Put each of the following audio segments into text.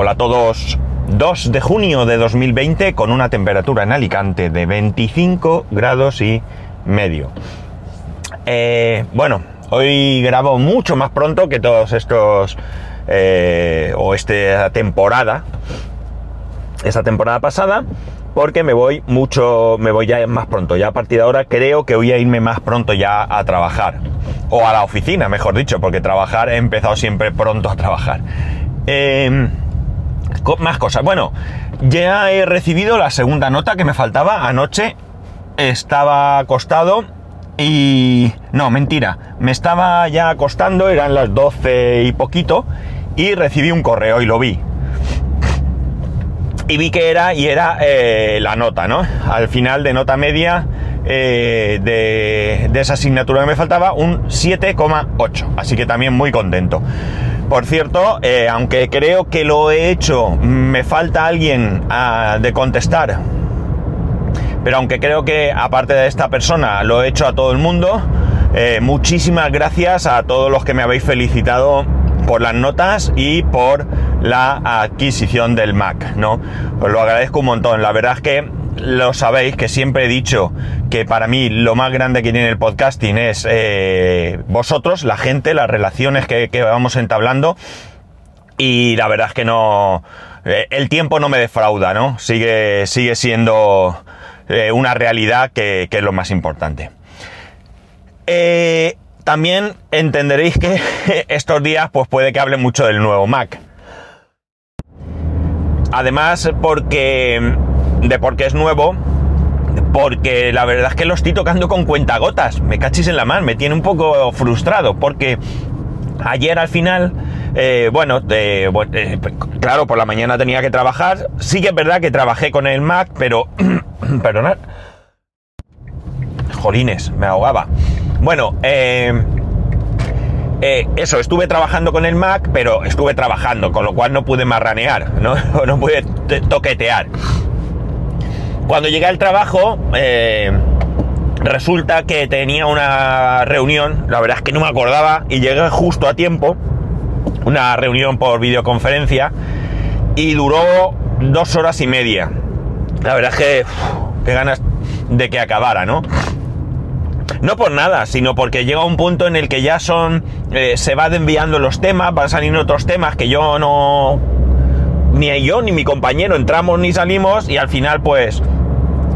Hola a todos. 2 de junio de 2020 con una temperatura en Alicante de 25 grados y medio. Eh, bueno, hoy grabo mucho más pronto que todos estos eh, o esta temporada, esta temporada pasada, porque me voy mucho, me voy ya más pronto. Ya a partir de ahora creo que voy a irme más pronto ya a trabajar o a la oficina, mejor dicho, porque trabajar he empezado siempre pronto a trabajar. Em, más cosas. Bueno, ya he recibido la segunda nota que me faltaba anoche. Estaba acostado y... No, mentira. Me estaba ya acostando, eran las 12 y poquito, y recibí un correo y lo vi. Y vi que era, y era eh, la nota, ¿no? Al final de nota media eh, de, esa asignatura que me faltaba, un 7,8. Así que también muy contento. Por cierto, eh, aunque creo que lo he hecho, me falta alguien ah, de contestar. Pero aunque creo que aparte de esta persona lo he hecho a todo el mundo, eh, muchísimas gracias a todos los que me habéis felicitado por las notas y por la adquisición del Mac, ¿no? Os lo agradezco un montón. La verdad es que lo sabéis que siempre he dicho que para mí lo más grande que tiene el podcasting es eh, vosotros, la gente, las relaciones que, vamos entablando. Y la verdad es que no. Eh, el tiempo no me defrauda, ¿no? Sigue, sigue siendo eh, una realidad que, que, es lo más importante. también entenderéis que estos días, pues puede que hable mucho del nuevo Mac. Además, porque de por qué es nuevo, porque la verdad es que lo estoy tocando con cuentagotas, me cachis en la mano, me tiene un poco frustrado, porque ayer al final, eh, bueno, eh, claro, por la mañana tenía que trabajar, sí que es verdad que trabajé con el Mac, pero, perdonad, jolines, me ahogaba. Bueno, eh, eso, estuve trabajando con el Mac, pero estuve trabajando, con lo cual no pude marranear, no, no pude toquetear. Cuando llegué al trabajo, eh, resulta que tenía una reunión, la verdad es que no me acordaba, y llegué justo a tiempo, una reunión por videoconferencia, y duró dos horas y media. La verdad es que, qué ganas de que acabara, ¿no? No por nada, sino porque llega un punto en el que ya son. Eh, se van enviando los temas, van saliendo otros temas que yo no. Ni yo ni mi compañero entramos ni salimos, y al final, pues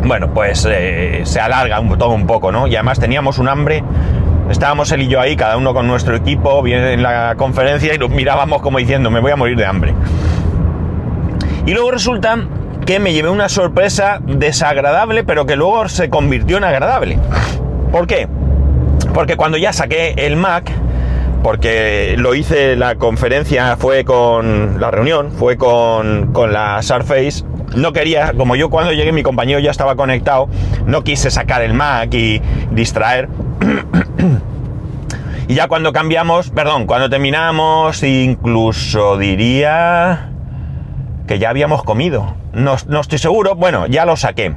bueno, pues eh, se alarga un, todo un poco, ¿no? Y además teníamos un hambre, estábamos él y yo ahí, cada uno con nuestro equipo, bien en la conferencia y nos mirábamos como diciendo, me voy a morir de hambre. Y luego resulta que me llevé una sorpresa desagradable, pero que luego se convirtió en agradable. ¿Por qué? Porque cuando ya saqué el Mac, porque lo hice, la conferencia fue con, la reunión fue con, con la Surface no quería, como yo cuando llegué mi compañero ya estaba conectado, no quise sacar el Mac y distraer. y ya cuando cambiamos, perdón, cuando terminamos, incluso diría que ya habíamos comido. No, estoy seguro, bueno, ya lo saqué.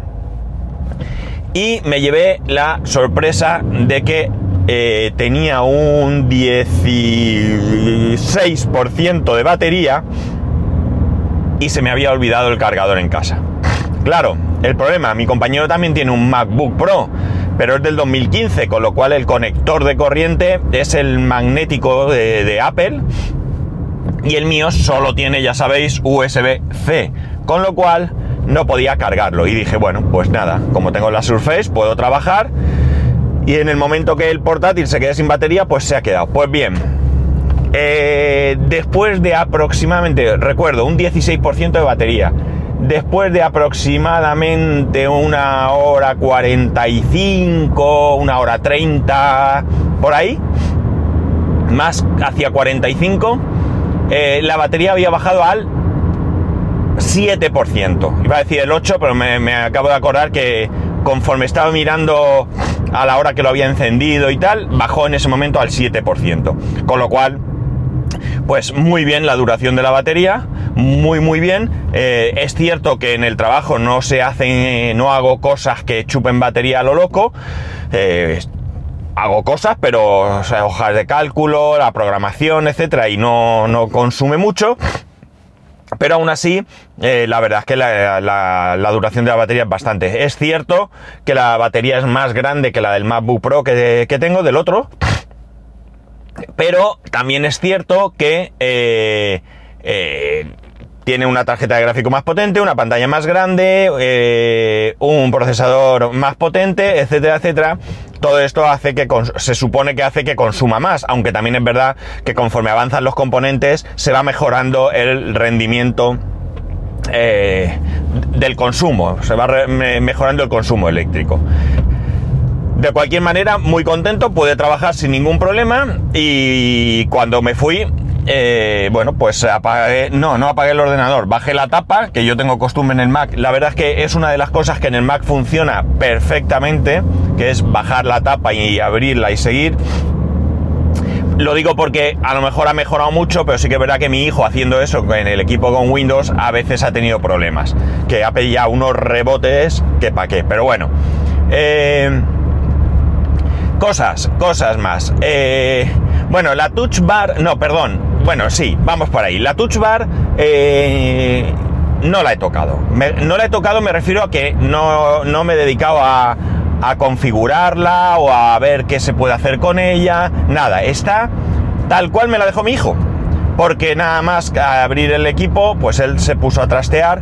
Y me llevé la sorpresa de que eh, tenía un 16% de batería y se me había olvidado el cargador en casa. Claro, el problema, mi compañero también tiene un MacBook Pro, pero es del 2015, con lo cual el conector de corriente es el magnético de, Apple y el mío solo tiene, ya sabéis, USB-C, con lo cual no podía cargarlo. Y dije, bueno, pues nada, como tengo la Surface, puedo trabajar y en el momento que el portátil se quede sin batería, pues se ha quedado. Pues bien, eh, después de aproximadamente, recuerdo, un 16% de batería. Después de aproximadamente una hora 45, una hora 30, por ahí, más hacia 45, eh, la batería había bajado al 7%. Iba a decir el 8, pero me acabo de acordar que conforme estaba mirando a la hora que lo había encendido y tal, bajó en ese momento al 7%. Con lo cual, pues muy bien la duración de la batería, muy muy bien. Eh, es cierto que en el trabajo no se hacen, no hago cosas que chupen batería a lo loco. Eh, hago cosas, pero hojas de cálculo, la programación, etcétera, y no, no consume mucho. Pero aún así, eh, la verdad es que la, duración de la batería es bastante. Es cierto que la batería es más grande que la del MacBook Pro que, que tengo, del otro. Pero también es cierto que eh, eh, tiene una tarjeta de gráfico más potente, una pantalla más grande, eh, un procesador más potente, etcétera, etcétera. Todo esto hace que se supone que hace que consuma más, aunque también es verdad que conforme avanzan los componentes se va mejorando el rendimiento eh, del consumo, se va mejorando el consumo eléctrico. De cualquier manera, muy contento, pude trabajar sin ningún problema y cuando me fui, eh, bueno, pues apagué, no, no apagué el ordenador, bajé la tapa, que yo tengo costumbre en el Mac. La verdad es que es una de las cosas que en el Mac funciona perfectamente, que es bajar la tapa y abrirla y seguir. Lo digo porque a lo mejor ha mejorado mucho, pero sí que es verdad que mi hijo haciendo eso en el equipo con Windows a veces ha tenido problemas. Que ha pillado unos rebotes que pa' qué. Pero bueno. Eh, cosas, cosas más. Eh, bueno, la touch bar. No, perdón. Bueno, sí, vamos por ahí. La touch bar. eh, no la he tocado. No la he tocado, me refiero a que no, no me he dedicado a, configurarla o a ver qué se puede hacer con ella. Nada, está tal cual me la dejó mi hijo. Porque nada más que abrir el equipo, pues él se puso a trastear.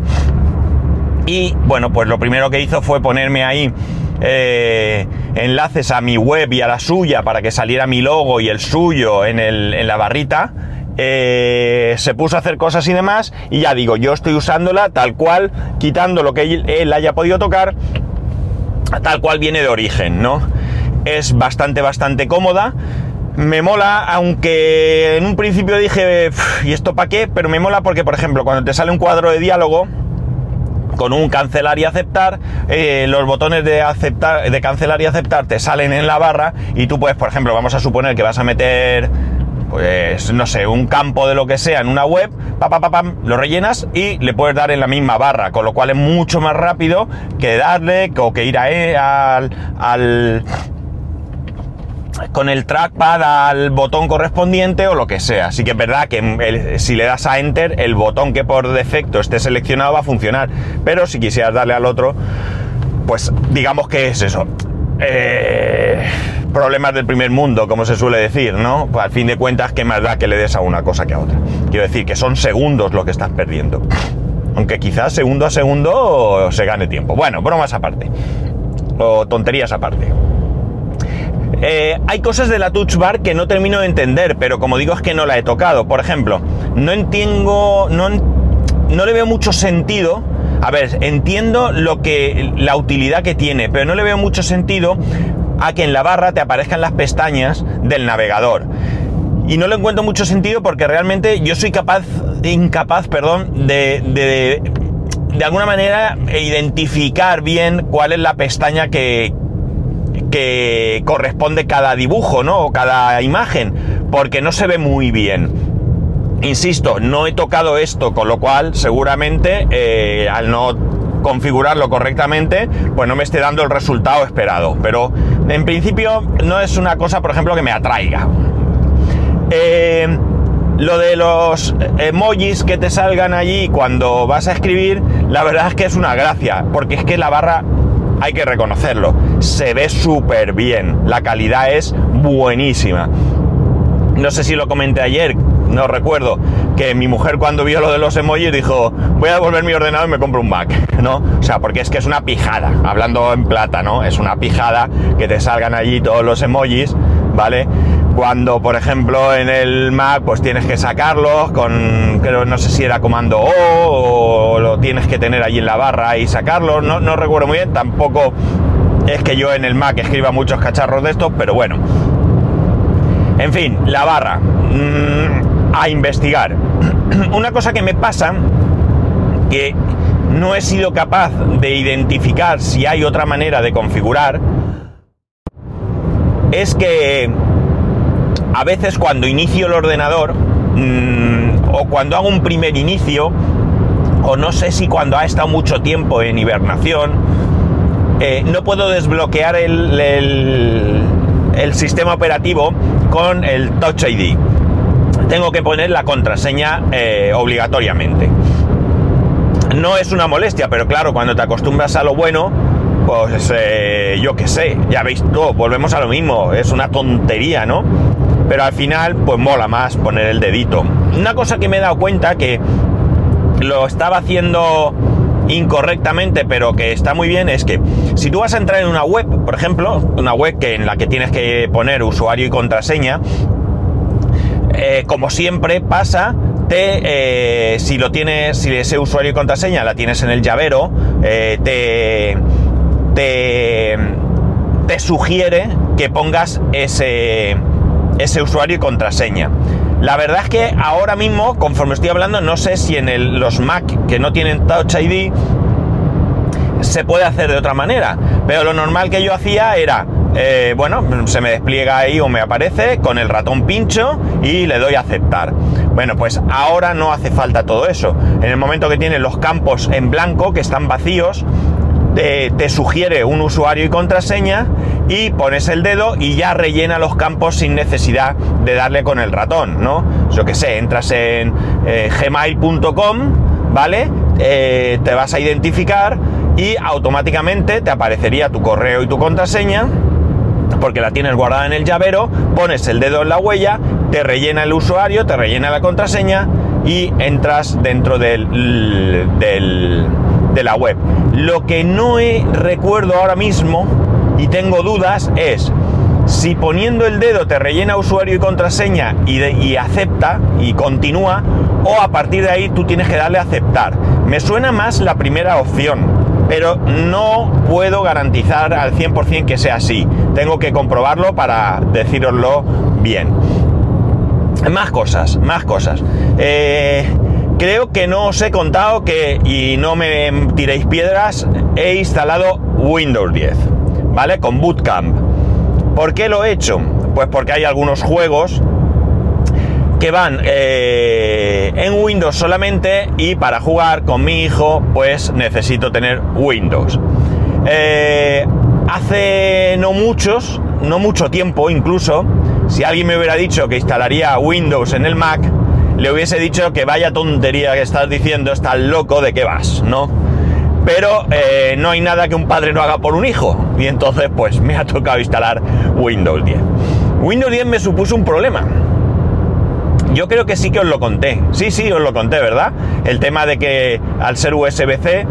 Y bueno, pues lo primero que hizo fue ponerme ahí eh, enlaces a mi web y a la suya para que saliera mi logo y el suyo en la barrita. Eh, se puso a hacer cosas y demás y ya digo, yo estoy usándola tal cual, quitando lo que él, haya podido tocar, tal cual viene de origen, ¿no? Es bastante, bastante cómoda. Me mola, aunque en un principio dije, "Pf, ¿y esto para qué? Pero me mola porque, por ejemplo, cuando te sale un cuadro de diálogo, con un cancelar y aceptar, eh, los botones de aceptar, de cancelar y aceptar te salen en la barra y tú puedes, por ejemplo, vamos a suponer que vas a meter, pues, no sé, un campo de lo que sea en una web, pa, pa, pa, pam, lo rellenas y le puedes dar en la misma barra, con lo cual es mucho más rápido que darle o que ir a, e- al, con el trackpad al botón correspondiente o lo que sea. Así que es verdad que el- si le das a Enter, el botón que por defecto esté seleccionado va a funcionar. Pero si quisieras darle al otro, pues digamos que es eso. Eh, problemas del primer mundo, como se suele decir, ¿no? Pues al fin de cuentas, ¿qué más da que le des a una cosa que a otra? Quiero decir que son segundos lo que estás perdiendo. Aunque quizás segundo a segundo se gane tiempo. Bueno, bromas aparte. O tonterías aparte. Eh, hay cosas de la touch bar que no termino de entender, pero como digo es que no la he tocado. Por ejemplo, no entiendo, no, no le veo mucho sentido. A ver, entiendo lo que la utilidad que tiene, pero no le veo mucho sentido a que en la barra te aparezcan las pestañas del navegador. Y no le encuentro mucho sentido porque realmente yo soy capaz, incapaz, perdón, de, de, de alguna manera identificar bien cuál es la pestaña que, que corresponde cada dibujo, ¿no? O cada imagen, porque no se ve muy bien. Insisto, no he tocado esto, con lo cual seguramente eh, al no configurarlo correctamente, pues no me esté dando el resultado esperado. Pero en principio no es una cosa, por ejemplo, que me atraiga. Eh, lo de los emojis que te salgan allí cuando vas a escribir, la verdad es que es una gracia, porque es que la barra hay que reconocerlo, se ve súper bien, la calidad es buenísima. No sé si lo comenté ayer, no recuerdo, que mi mujer cuando vio lo de los emojis dijo, voy a devolver mi ordenador y me compro un Mac, ¿no? O sea, porque es que es una pijada, hablando en plata, ¿no? Es una pijada que te salgan allí todos los emojis, ¿vale? Cuando, por ejemplo, en el Mac, pues tienes que sacarlos con, creo, no sé si era comando O o lo tienes que tener allí en la barra y sacarlos, no, recuerdo muy bien, tampoco es que yo en el Mac escriba muchos cacharros de estos, pero bueno. En fin, la barra. Mm, a investigar. Una cosa que me pasa, que no he sido capaz de identificar si hay otra manera de configurar, es que a veces cuando inicio el ordenador, mm, o cuando hago un primer inicio, o no sé si cuando ha estado mucho tiempo en hibernación, eh, no puedo desbloquear el, el- el sistema operativo con el Touch ID. Tengo que poner la contraseña eh, obligatoriamente. no es una molestia, pero claro, cuando te acostumbras a lo bueno, pues eh, yo qué sé, ya veis volvemos a lo mismo, es una tontería, ¿no? Pero al final, pues mola más poner el dedito. Una cosa que me he dado cuenta que lo estaba haciendo incorrectamente, pero que está muy bien, es que si tú vas a entrar en una web, por ejemplo, una web que en la que tienes que poner usuario y contraseña, eh, como siempre pasa, te, eh, si lo tienes, si ese usuario y contraseña la tienes en el llavero, eh, te, te, te sugiere que pongas ese, ese usuario y contraseña. La verdad es que ahora mismo, conforme estoy hablando, no sé si en los Mac que no tienen Touch ID se puede hacer de otra manera. Pero lo normal que yo hacía era, eh, bueno, se me despliega ahí o me aparece con el ratón pincho y le doy a aceptar. Bueno, pues ahora no hace falta todo eso. En el momento que tienes los campos en blanco, que están vacíos, te, sugiere un usuario y contraseña y pones el dedo y ya rellena los campos sin necesidad de darle con el ratón, ¿no? Yo que sé, entras en eh, gmail.com, ¿vale? Eh, te vas a identificar y automáticamente te aparecería tu correo y tu contraseña porque la tienes guardada en el llavero, pones el dedo en la huella, te rellena el usuario, te rellena la contraseña y entras dentro del, de la web. Lo que no recuerdo ahora mismo y tengo dudas es si poniendo el dedo te rellena usuario y contraseña y, acepta y continúa o a partir de ahí tú tienes que darle a aceptar. Me suena más la primera opción, pero no puedo garantizar al 100% que sea así. Tengo que comprobarlo para deciroslo bien. Más cosas, más cosas. Eh, creo que no os he contado que, y no me tiréis piedras, he instalado Windows 10, ¿vale? Con Bootcamp. ¿Por qué lo he hecho? Pues porque hay algunos juegos que van eh, en Windows solamente y para jugar con mi hijo pues necesito tener Windows. Eh, hace no muchos, no mucho tiempo incluso, si alguien me hubiera dicho que instalaría Windows en el Mac, le hubiese dicho que vaya tontería que estás diciendo, estás loco, ¿de qué vas? ¿No? Pero eh, no hay nada que un padre no haga por un hijo. Y entonces, pues me ha tocado instalar Windows 10. Windows 10 me supuso un problema. Yo creo que sí que os lo conté. Sí, sí, os lo conté, ¿verdad? El tema de que al ser USB-C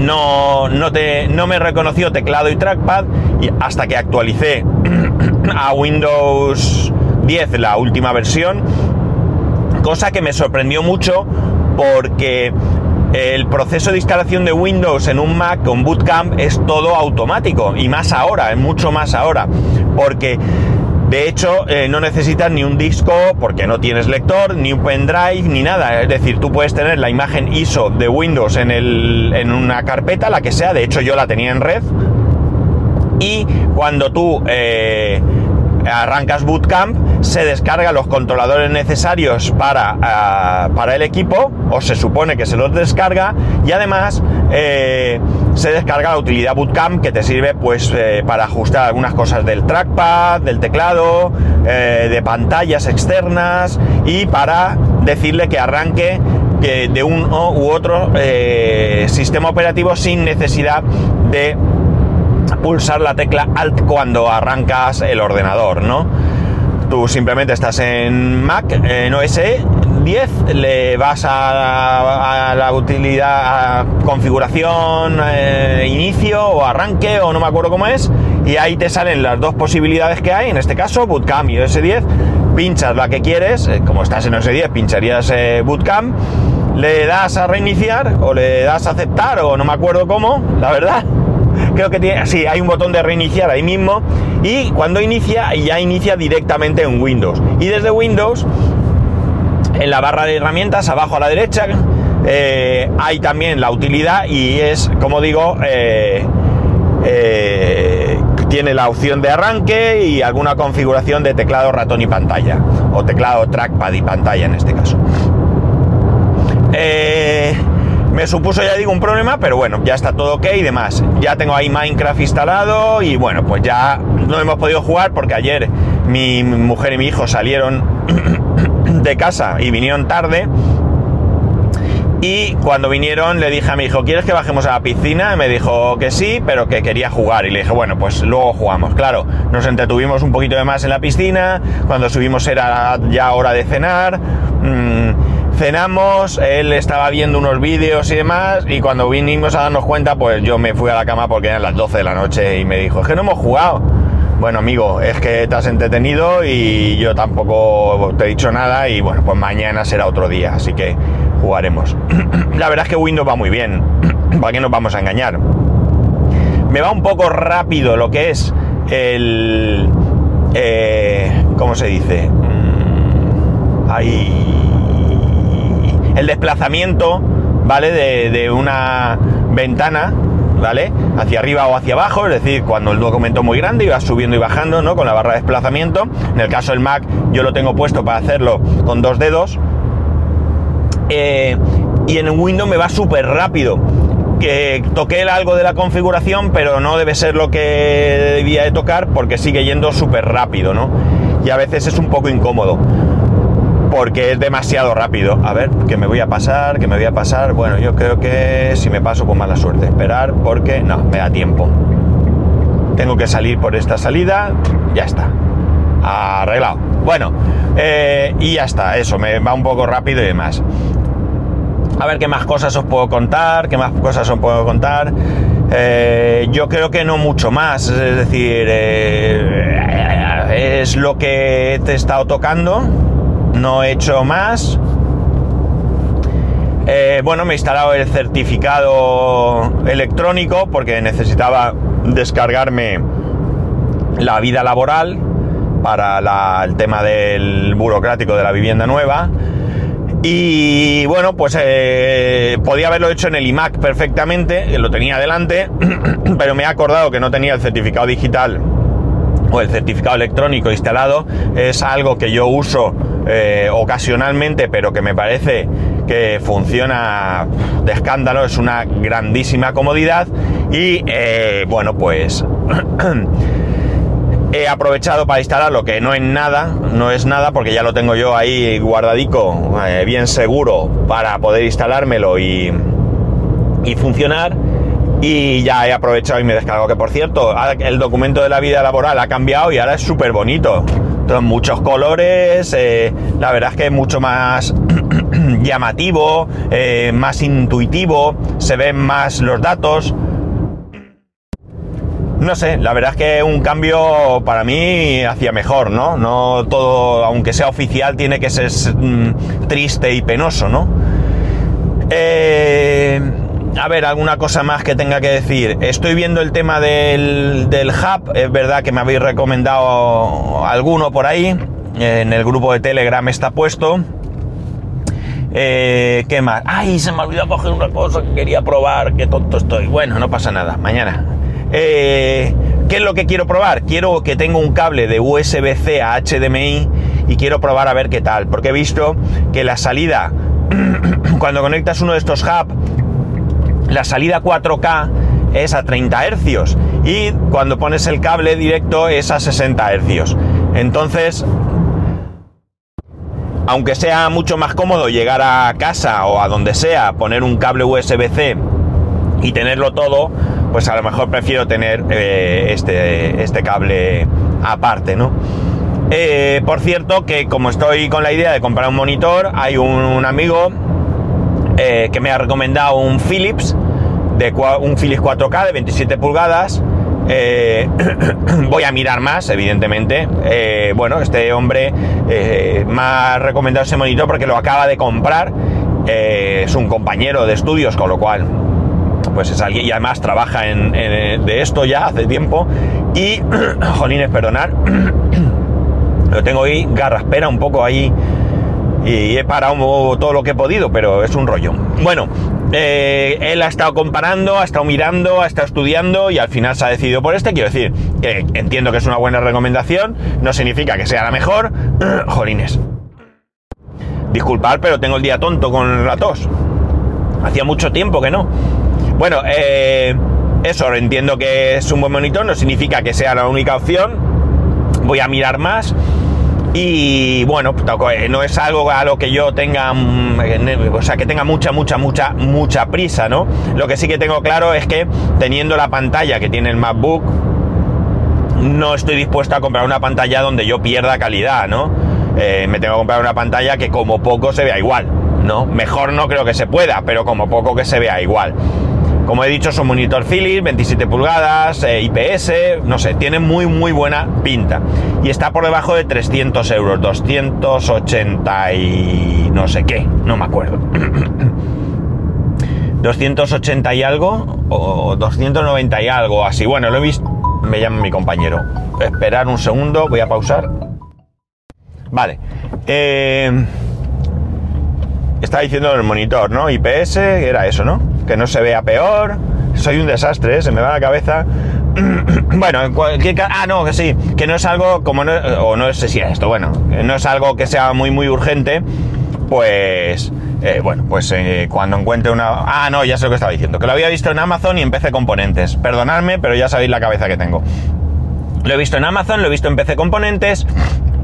no, no, no me reconoció teclado y trackpad y hasta que actualicé a Windows 10, la última versión, cosa que me sorprendió mucho porque el proceso de instalación de Windows en un Mac con Bootcamp es todo automático y más ahora, es mucho más ahora, porque de hecho eh, no necesitas ni un disco porque no tienes lector, ni un pendrive, ni nada, es decir, tú puedes tener la imagen ISO de Windows en, el, en una carpeta, la que sea, de hecho yo la tenía en red, y cuando tú... Eh, arrancas Bootcamp, se descarga los controladores necesarios para, ah, para el equipo, o se supone que se los descarga, y además eh, se descarga la utilidad Bootcamp que te sirve pues eh, para ajustar algunas cosas del trackpad, del teclado, eh, de pantallas externas y para decirle que arranque de uno u otro sistema operativo sin necesidad de pulsar la tecla Alt cuando arrancas el ordenador, ¿no? Tú simplemente estás en Mac, en OS 10, le vas a, la utilidad a configuración, eh, inicio o arranque o no me acuerdo cómo es, y ahí te salen las dos posibilidades que hay, en este caso Bootcamp y OS 10, pinchas la que quieres, eh, como estás en OS 10 pincharías eh, Bootcamp, le das a reiniciar o le das a aceptar o no me acuerdo cómo, la verdad creo que tiene, sí, hay un botón de reiniciar ahí mismo y cuando inicia ya inicia directamente en Windows. Y desde Windows, en la barra de herramientas, abajo a la derecha, eh, hay también la utilidad y es, como digo, eh, eh, tiene la opción de arranque y alguna configuración de teclado, ratón y pantalla, o teclado, trackpad y pantalla en este caso. Me supuso, ya digo, un problema, pero bueno, ya está todo ok y demás. Ya tengo ahí Minecraft instalado y bueno, pues ya no hemos podido jugar porque ayer mi mujer y mi hijo salieron de casa y vinieron tarde. Y cuando vinieron le dije a mi hijo, ¿quieres que bajemos a la piscina? Y me dijo que sí, pero que quería jugar. Y le dije, bueno, pues luego jugamos. Claro, nos entretuvimos un poquito de más en la piscina. Cuando subimos era ya hora de cenar. Mm, cenamos, él estaba viendo unos vídeos y demás. Y cuando vinimos a darnos cuenta, pues yo me fui a la cama porque eran las 12 de la noche y me dijo, es que no hemos jugado. Bueno, amigo, es que te has entretenido y yo tampoco te he dicho nada y bueno, pues mañana será otro día, así que jugaremos. La verdad es que Windows va muy bien, ¿para qué nos vamos a engañar? Me va un poco rápido lo que es el... Eh, ¿Cómo se dice? Mm, ahí... El desplazamiento, ¿vale? De, de una ventana ¿vale? Hacia arriba o hacia abajo, es decir, cuando el documento es muy grande y va subiendo y bajando, ¿no? Con la barra de desplazamiento. En el caso del Mac, yo lo tengo puesto para hacerlo con dos dedos. Eh, y en Windows me va súper rápido. Que toqué algo de la configuración, pero no debe ser lo que debía de tocar porque sigue yendo súper rápido, ¿no? Y a veces es un poco incómodo porque es demasiado rápido. A ver, que me voy a pasar, que me voy a pasar. Bueno, yo creo que si me paso con mala suerte. Esperar porque no, me da tiempo. Tengo que salir por esta salida. Ya está. Arreglado. Bueno, eh, y ya está. Eso, me va un poco rápido y demás. A ver qué más cosas os puedo contar, qué más cosas os puedo contar. Eh, yo creo que no mucho más. Es decir, eh, es lo que te he estado tocando no he hecho más. Eh, bueno, me he instalado el certificado electrónico porque necesitaba descargarme la vida laboral para el tema del burocrático de la vivienda nueva. Y bueno, pues eh, podía haberlo hecho en el iMac perfectamente, lo tenía delante, pero me he acordado que no tenía el certificado digital o el certificado electrónico instalado. Es algo que yo uso eh, ocasionalmente, pero que me parece que funciona de escándalo, es una grandísima comodidad y eh, bueno, pues he aprovechado para instalarlo, que no es nada, no es nada porque ya lo tengo yo ahí guardadico, eh, bien seguro para poder instalármelo y, y funcionar y ya he aprovechado y me descargo que por cierto el documento de la vida laboral ha cambiado y ahora es súper bonito muchos colores, eh, la verdad es que es mucho más llamativo, eh, más intuitivo, se ven más los datos. No sé, la verdad es que un cambio para mí hacia mejor, ¿no? No todo, aunque sea oficial, tiene que ser mm, triste y penoso, ¿no? Eh, a ver, alguna cosa más que tenga que decir. Estoy viendo el tema del, hub. Es verdad que me habéis recomendado alguno por ahí. En el grupo de Telegram está puesto. Eh, ¿Qué más? ¡Ay! Se me olvidó coger una cosa que quería probar. ¡Qué tonto estoy! Bueno, no pasa nada. Mañana. Eh, ¿Qué es lo que quiero probar? Quiero que tenga un cable de USB-C a HDMI y quiero probar a ver qué tal. Porque he visto que la salida, cuando conectas uno de estos hubs, la salida 4K es a 30 Hz y cuando pones el cable directo es a 60 Hz. Entonces, aunque sea mucho más cómodo llegar a casa o a donde sea, poner un cable USB-C y tenerlo todo, pues a lo mejor prefiero tener eh, este, este cable aparte, ¿no? Eh, por cierto, que como estoy con la idea de comprar un monitor, hay un amigo eh, que me ha recomendado un Philips, de un Philips 4K de 27 pulgadas. Eh, voy a mirar más, evidentemente. Eh, bueno, este hombre me ha recomendado ese monitor porque lo acaba de comprar. es un compañero de estudios, con lo cual, pues es alguien y además trabaja en, de esto ya hace tiempo. Y, jolines, perdonar, lo tengo ahí, garraspera un poco ahí y he parado todo lo que he podido, pero es un rollo. Bueno, eh, él ha estado comparando, ha estado mirando, ha estado estudiando y al final se ha decidido por este. Quiero decir que entiendo que es una buena recomendación, no significa que sea la mejor. Jolines. Disculpad, pero tengo el día tonto con la tos. Hacía mucho tiempo que no. Bueno, eh, eso, entiendo que es un buen monitor, no significa que sea la única opción. Voy a mirar más Y bueno, eh, no es algo a lo que yo tenga, mm, o sea, que tenga mucha, mucha, mucha, mucha prisa, ¿no? Lo que sí que tengo claro es que teniendo la pantalla que tiene el MacBook, no estoy dispuesto a comprar una pantalla donde yo pierda calidad, ¿no? Eh, me tengo que comprar una pantalla que como poco se vea igual, ¿no? Mejor no creo que se pueda, pero como poco que se vea igual. Como he dicho, son monitor Philips, 27 pulgadas, eh, IPS, no sé, tiene muy muy buena pinta. Y está por debajo de 300 euros, 280 y no sé qué, no me acuerdo. 280 y algo, o 290 y algo, así. Bueno, lo he visto, me llama mi compañero. Esperar un segundo, voy a pausar. Vale. Eh, estaba diciendo el monitor, ¿no? IPS, era eso, ¿no? Que no se vea peor. Soy un desastre, ¿eh? se me va la cabeza. bueno, en cualquier. Ah, no, que sí, que no es algo como no. O no sé si es esto, bueno, no es algo que sea muy, muy urgente. Pues. Eh, bueno, pues eh, cuando encuentre una. Ah, no, ya sé lo que estaba diciendo. Que lo había visto en Amazon y en PC Componentes. Perdonadme, pero ya sabéis la cabeza que tengo. Lo he visto en Amazon, lo he visto en PC Componentes.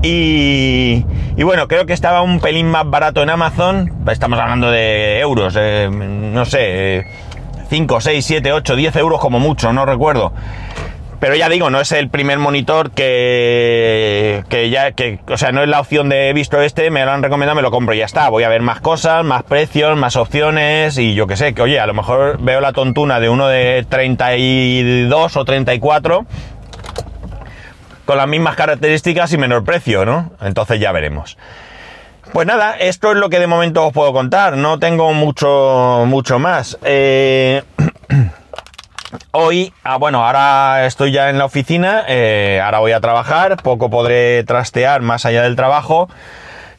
Y, bueno, creo que estaba un pelín más barato en Amazon. Estamos hablando de euros, eh, no sé, 5, 6, 7, 8, 10 euros como mucho, no recuerdo. Pero ya digo, no es el primer monitor que, que ya, que, o sea, no es la opción de visto este, me lo han recomendado, me lo compro y ya está. Voy a ver más cosas, más precios, más opciones y yo que sé, que oye, a lo mejor veo la tontuna de uno de 32 o 34 con las mismas características y menor precio, ¿no? Entonces ya veremos. Pues nada, esto es lo que de momento os puedo contar. No tengo mucho, mucho más. Eh, hoy, ah, bueno, ahora estoy ya en la oficina, eh, ahora voy a trabajar, poco podré trastear más allá del trabajo.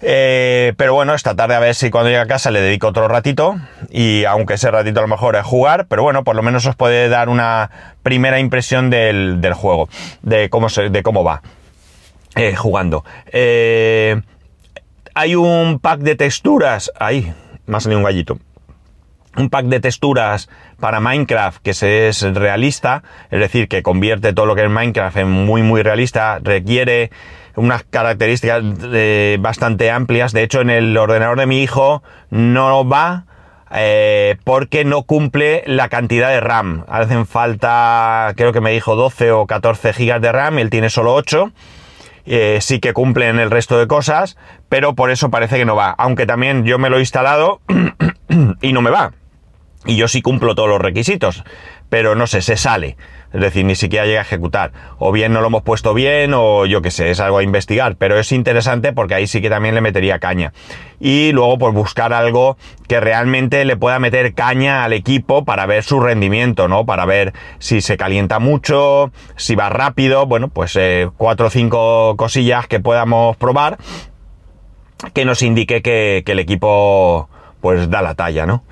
Eh, pero bueno, esta tarde a ver si cuando llegue a casa le dedico otro ratito. Y aunque ese ratito a lo mejor es jugar, pero bueno, por lo menos os puede dar una primera impresión del, juego, de cómo, se, de cómo va eh, jugando. Eh, hay un pack de texturas. Ahí, más ni un gallito. Un pack de texturas para Minecraft que se es realista, es decir, que convierte todo lo que es Minecraft en muy muy realista, requiere unas características eh, bastante amplias. De hecho, en el ordenador de mi hijo no va eh, porque no cumple la cantidad de RAM. Hacen falta, creo que me dijo 12 o 14 gigas de RAM, él tiene solo 8. Eh, sí que cumplen el resto de cosas, pero por eso parece que no va. Aunque también yo me lo he instalado y no me va. Y yo sí cumplo todos los requisitos, pero no sé, se sale. Es decir, ni siquiera llega a ejecutar. O bien no lo hemos puesto bien, o yo qué sé, es algo a investigar. Pero es interesante porque ahí sí que también le metería caña. Y luego, pues buscar algo que realmente le pueda meter caña al equipo para ver su rendimiento, ¿no? Para ver si se calienta mucho, si va rápido. Bueno, pues eh, cuatro o cinco cosillas que podamos probar que nos indique que, que el equipo pues da la talla, ¿no?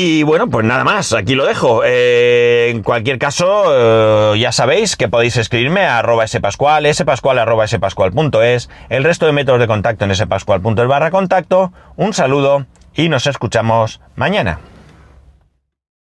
Y bueno, pues nada más, aquí lo dejo. Eh, en cualquier caso, eh, ya sabéis que podéis escribirme a arroba spascual, spascual arroba spascual.es, el resto de métodos de contacto en spascual.es barra contacto. Un saludo y nos escuchamos mañana.